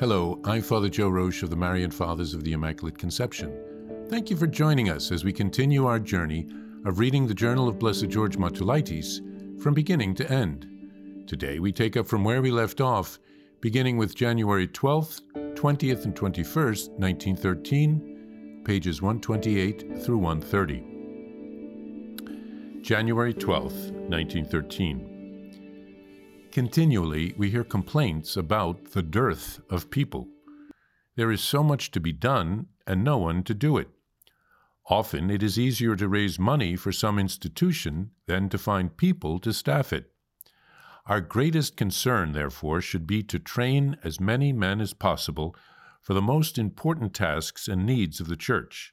Hello, I'm Father Joe Roesch of the Marian Fathers of the Immaculate Conception. Thank you for joining us as we continue our journey of reading the Journal of Blessed George Matulaitis from beginning to end. Today we take up from where we left off, beginning with January 12th, 20th, and 21st, 1913, pages 128 through 130. January 12th, 1913. Continually, we hear complaints about the dearth of people. There is so much to be done and no one to do it. Often it is easier to raise money for some institution than to find people to staff it. Our greatest concern, therefore, should be to train as many men as possible for the most important tasks and needs of the Church.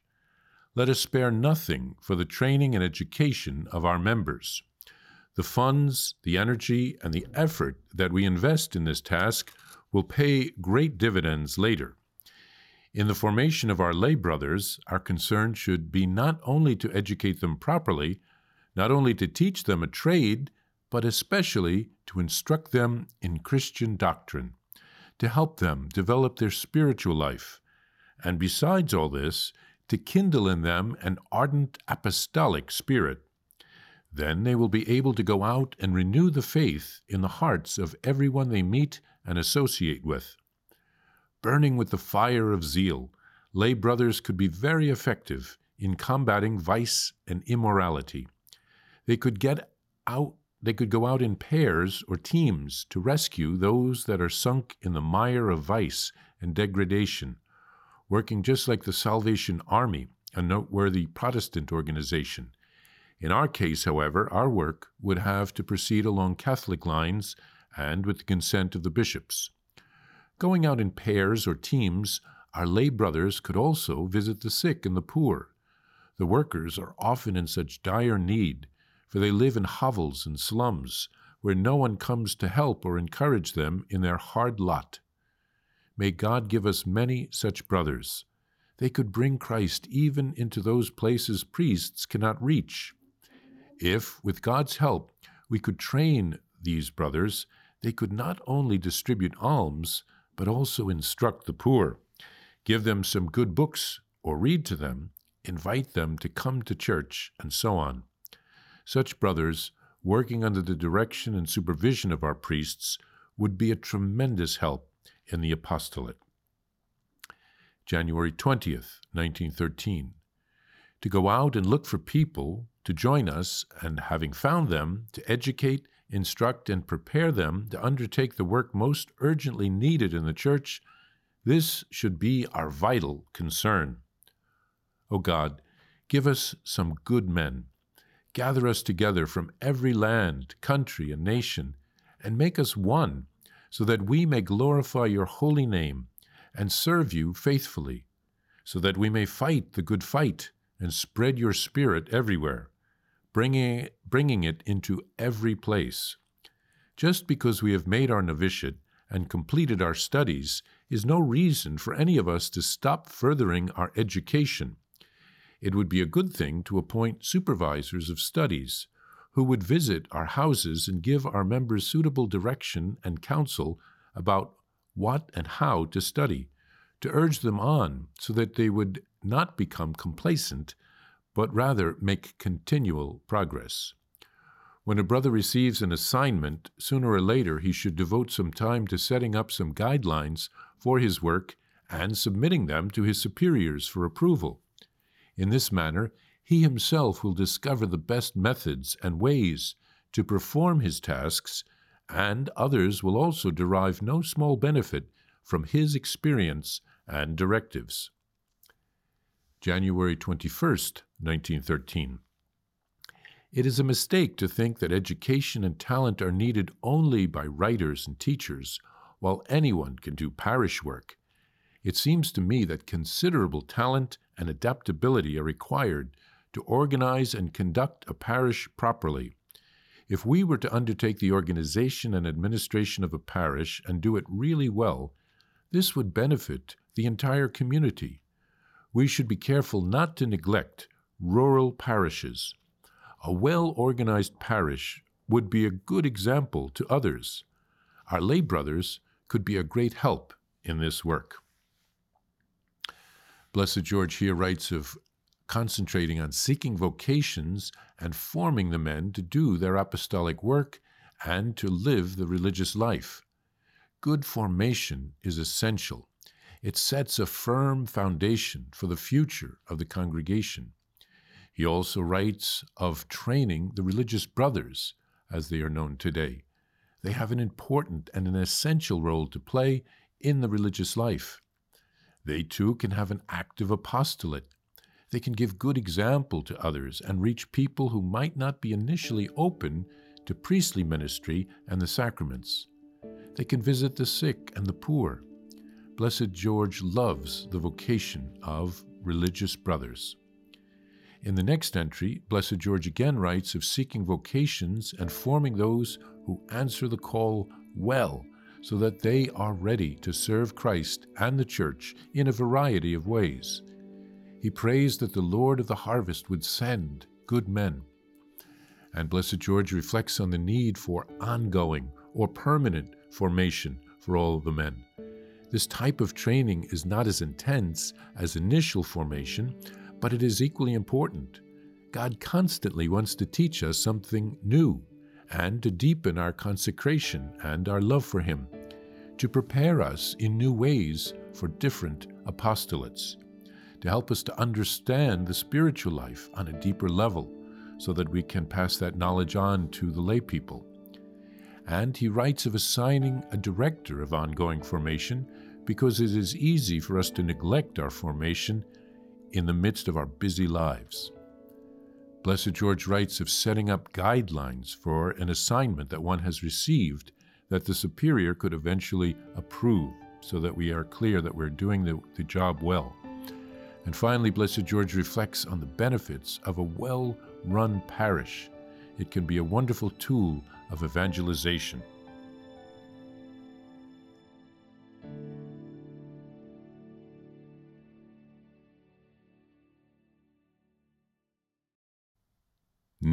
Let us spare nothing for the training and education of our members. The funds, the energy, and the effort that we invest in this task will pay great dividends later. In the formation of our lay brothers, our concern should be not only to educate them properly, not only to teach them a trade, but especially to instruct them in Christian doctrine, to help them develop their spiritual life, and besides all this, to kindle in them an ardent apostolic spirit then they will be able to go out and renew the faith in the hearts of everyone they meet and associate with. Burning with the fire of zeal, lay brothers could be very effective in combating vice and immorality. They could get out they could go out in pairs or teams to rescue those that are sunk in the mire of vice and degradation, working just like the Salvation Army, a noteworthy Protestant organization, in our case, however, our work would have to proceed along Catholic lines and with the consent of the bishops. Going out in pairs or teams, our lay brothers could also visit the sick and the poor. The workers are often in such dire need, for they live in hovels and slums, where no one comes to help or encourage them in their hard lot. May God give us many such brothers. They could bring Christ even into those places priests cannot reach. If, with God's help, we could train these brothers, they could not only distribute alms, but also instruct the poor, give them some good books or read to them, invite them to come to church, and so on. Such brothers, working under the direction and supervision of our priests, would be a tremendous help in the apostolate. January 20th, 1913. To go out and look for people to join us, and having found them, to educate, instruct, and prepare them to undertake the work most urgently needed in the Church, this should be our vital concern. O God, give us some good men. Gather us together from every land, country, and nation, and make us one, so that we may glorify your holy name and serve you faithfully, so that we may fight the good fight and spread your Spirit everywhere bringing, bringing it into every place. Just because we have made our novitiate and completed our studies is no reason for any of us to stop furthering our education. It would be a good thing to appoint supervisors of studies who would visit our houses and give our members suitable direction and counsel about what and how to study, to urge them on so that they would not become complacent but rather make continual progress. When a brother receives an assignment, sooner or later he should devote some time to setting up some guidelines for his work and submitting them to his superiors for approval. In this manner, he himself will discover the best methods and ways to perform his tasks, and others will also derive no small benefit from his experience and directives. January 21st, 1913. It is a mistake to think that education and talent are needed only by writers and teachers, while anyone can do parish work. It seems to me that considerable talent and adaptability are required to organize and conduct a parish properly. If we were to undertake the organization and administration of a parish and do it really well, this would benefit the entire community. We should be careful not to neglect rural parishes. A well organized parish would be a good example to others. Our lay brothers could be a great help in this work. Blessed George here writes of concentrating on seeking vocations and forming the men to do their apostolic work and to live the religious life. Good formation is essential. It sets a firm foundation for the future of the congregation. He also writes of training the religious brothers, as they are known today. They have an important and an essential role to play in the religious life. They too can have an active apostolate. They can give good example to others and reach people who might not be initially open to priestly ministry and the sacraments. They can visit the sick and the poor. Blessed George loves the vocation of religious brothers. In the next entry, Blessed George again writes of seeking vocations and forming those who answer the call well so that they are ready to serve Christ and the Church in a variety of ways. He prays that the Lord of the harvest would send good men. And Blessed George reflects on the need for ongoing or permanent formation for all the men. This type of training is not as intense as initial formation, but it is equally important. God constantly wants to teach us something new and to deepen our consecration and our love for Him, to prepare us in new ways for different apostolates, to help us to understand the spiritual life on a deeper level so that we can pass that knowledge on to the lay people. And he writes of assigning a director of ongoing formation because it is easy for us to neglect our formation in the midst of our busy lives. Blessed George writes of setting up guidelines for an assignment that one has received that the superior could eventually approve so that we are clear that we're doing the, the job well. And finally, Blessed George reflects on the benefits of a well run parish. It can be a wonderful tool of evangelization.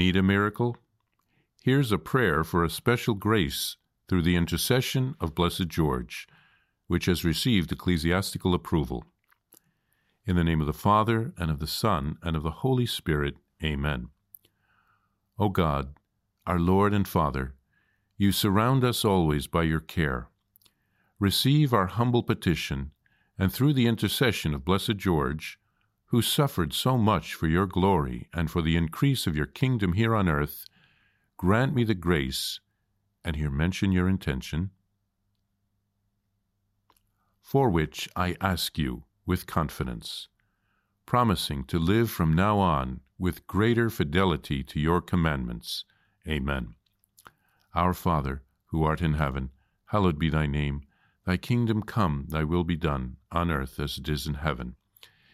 Need a miracle? Here's a prayer for a special grace through the intercession of Blessed George, which has received ecclesiastical approval. In the name of the Father, and of the Son, and of the Holy Spirit, Amen. O God, our Lord and Father, you surround us always by your care. Receive our humble petition, and through the intercession of Blessed George, who suffered so much for your glory and for the increase of your kingdom here on earth, grant me the grace, and here mention your intention, for which I ask you with confidence, promising to live from now on with greater fidelity to your commandments. Amen. Our Father, who art in heaven, hallowed be thy name. Thy kingdom come, thy will be done, on earth as it is in heaven.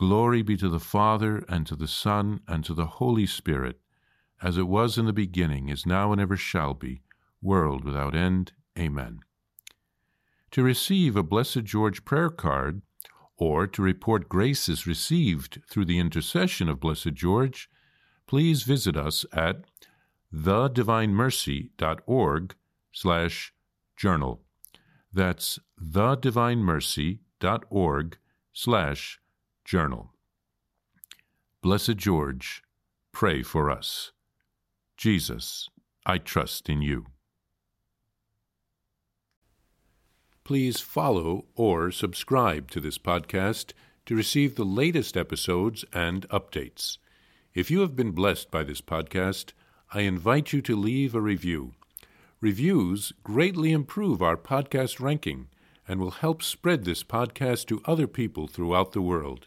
Glory be to the Father, and to the Son, and to the Holy Spirit, as it was in the beginning, is now, and ever shall be, world without end. Amen. To receive a Blessed George prayer card, or to report graces received through the intercession of Blessed George, please visit us at thedivinemercy.org slash journal. That's thedivinemercy.org slash Journal. Blessed George, pray for us. Jesus, I trust in you. Please follow or subscribe to this podcast to receive the latest episodes and updates. If you have been blessed by this podcast, I invite you to leave a review. Reviews greatly improve our podcast ranking and will help spread this podcast to other people throughout the world.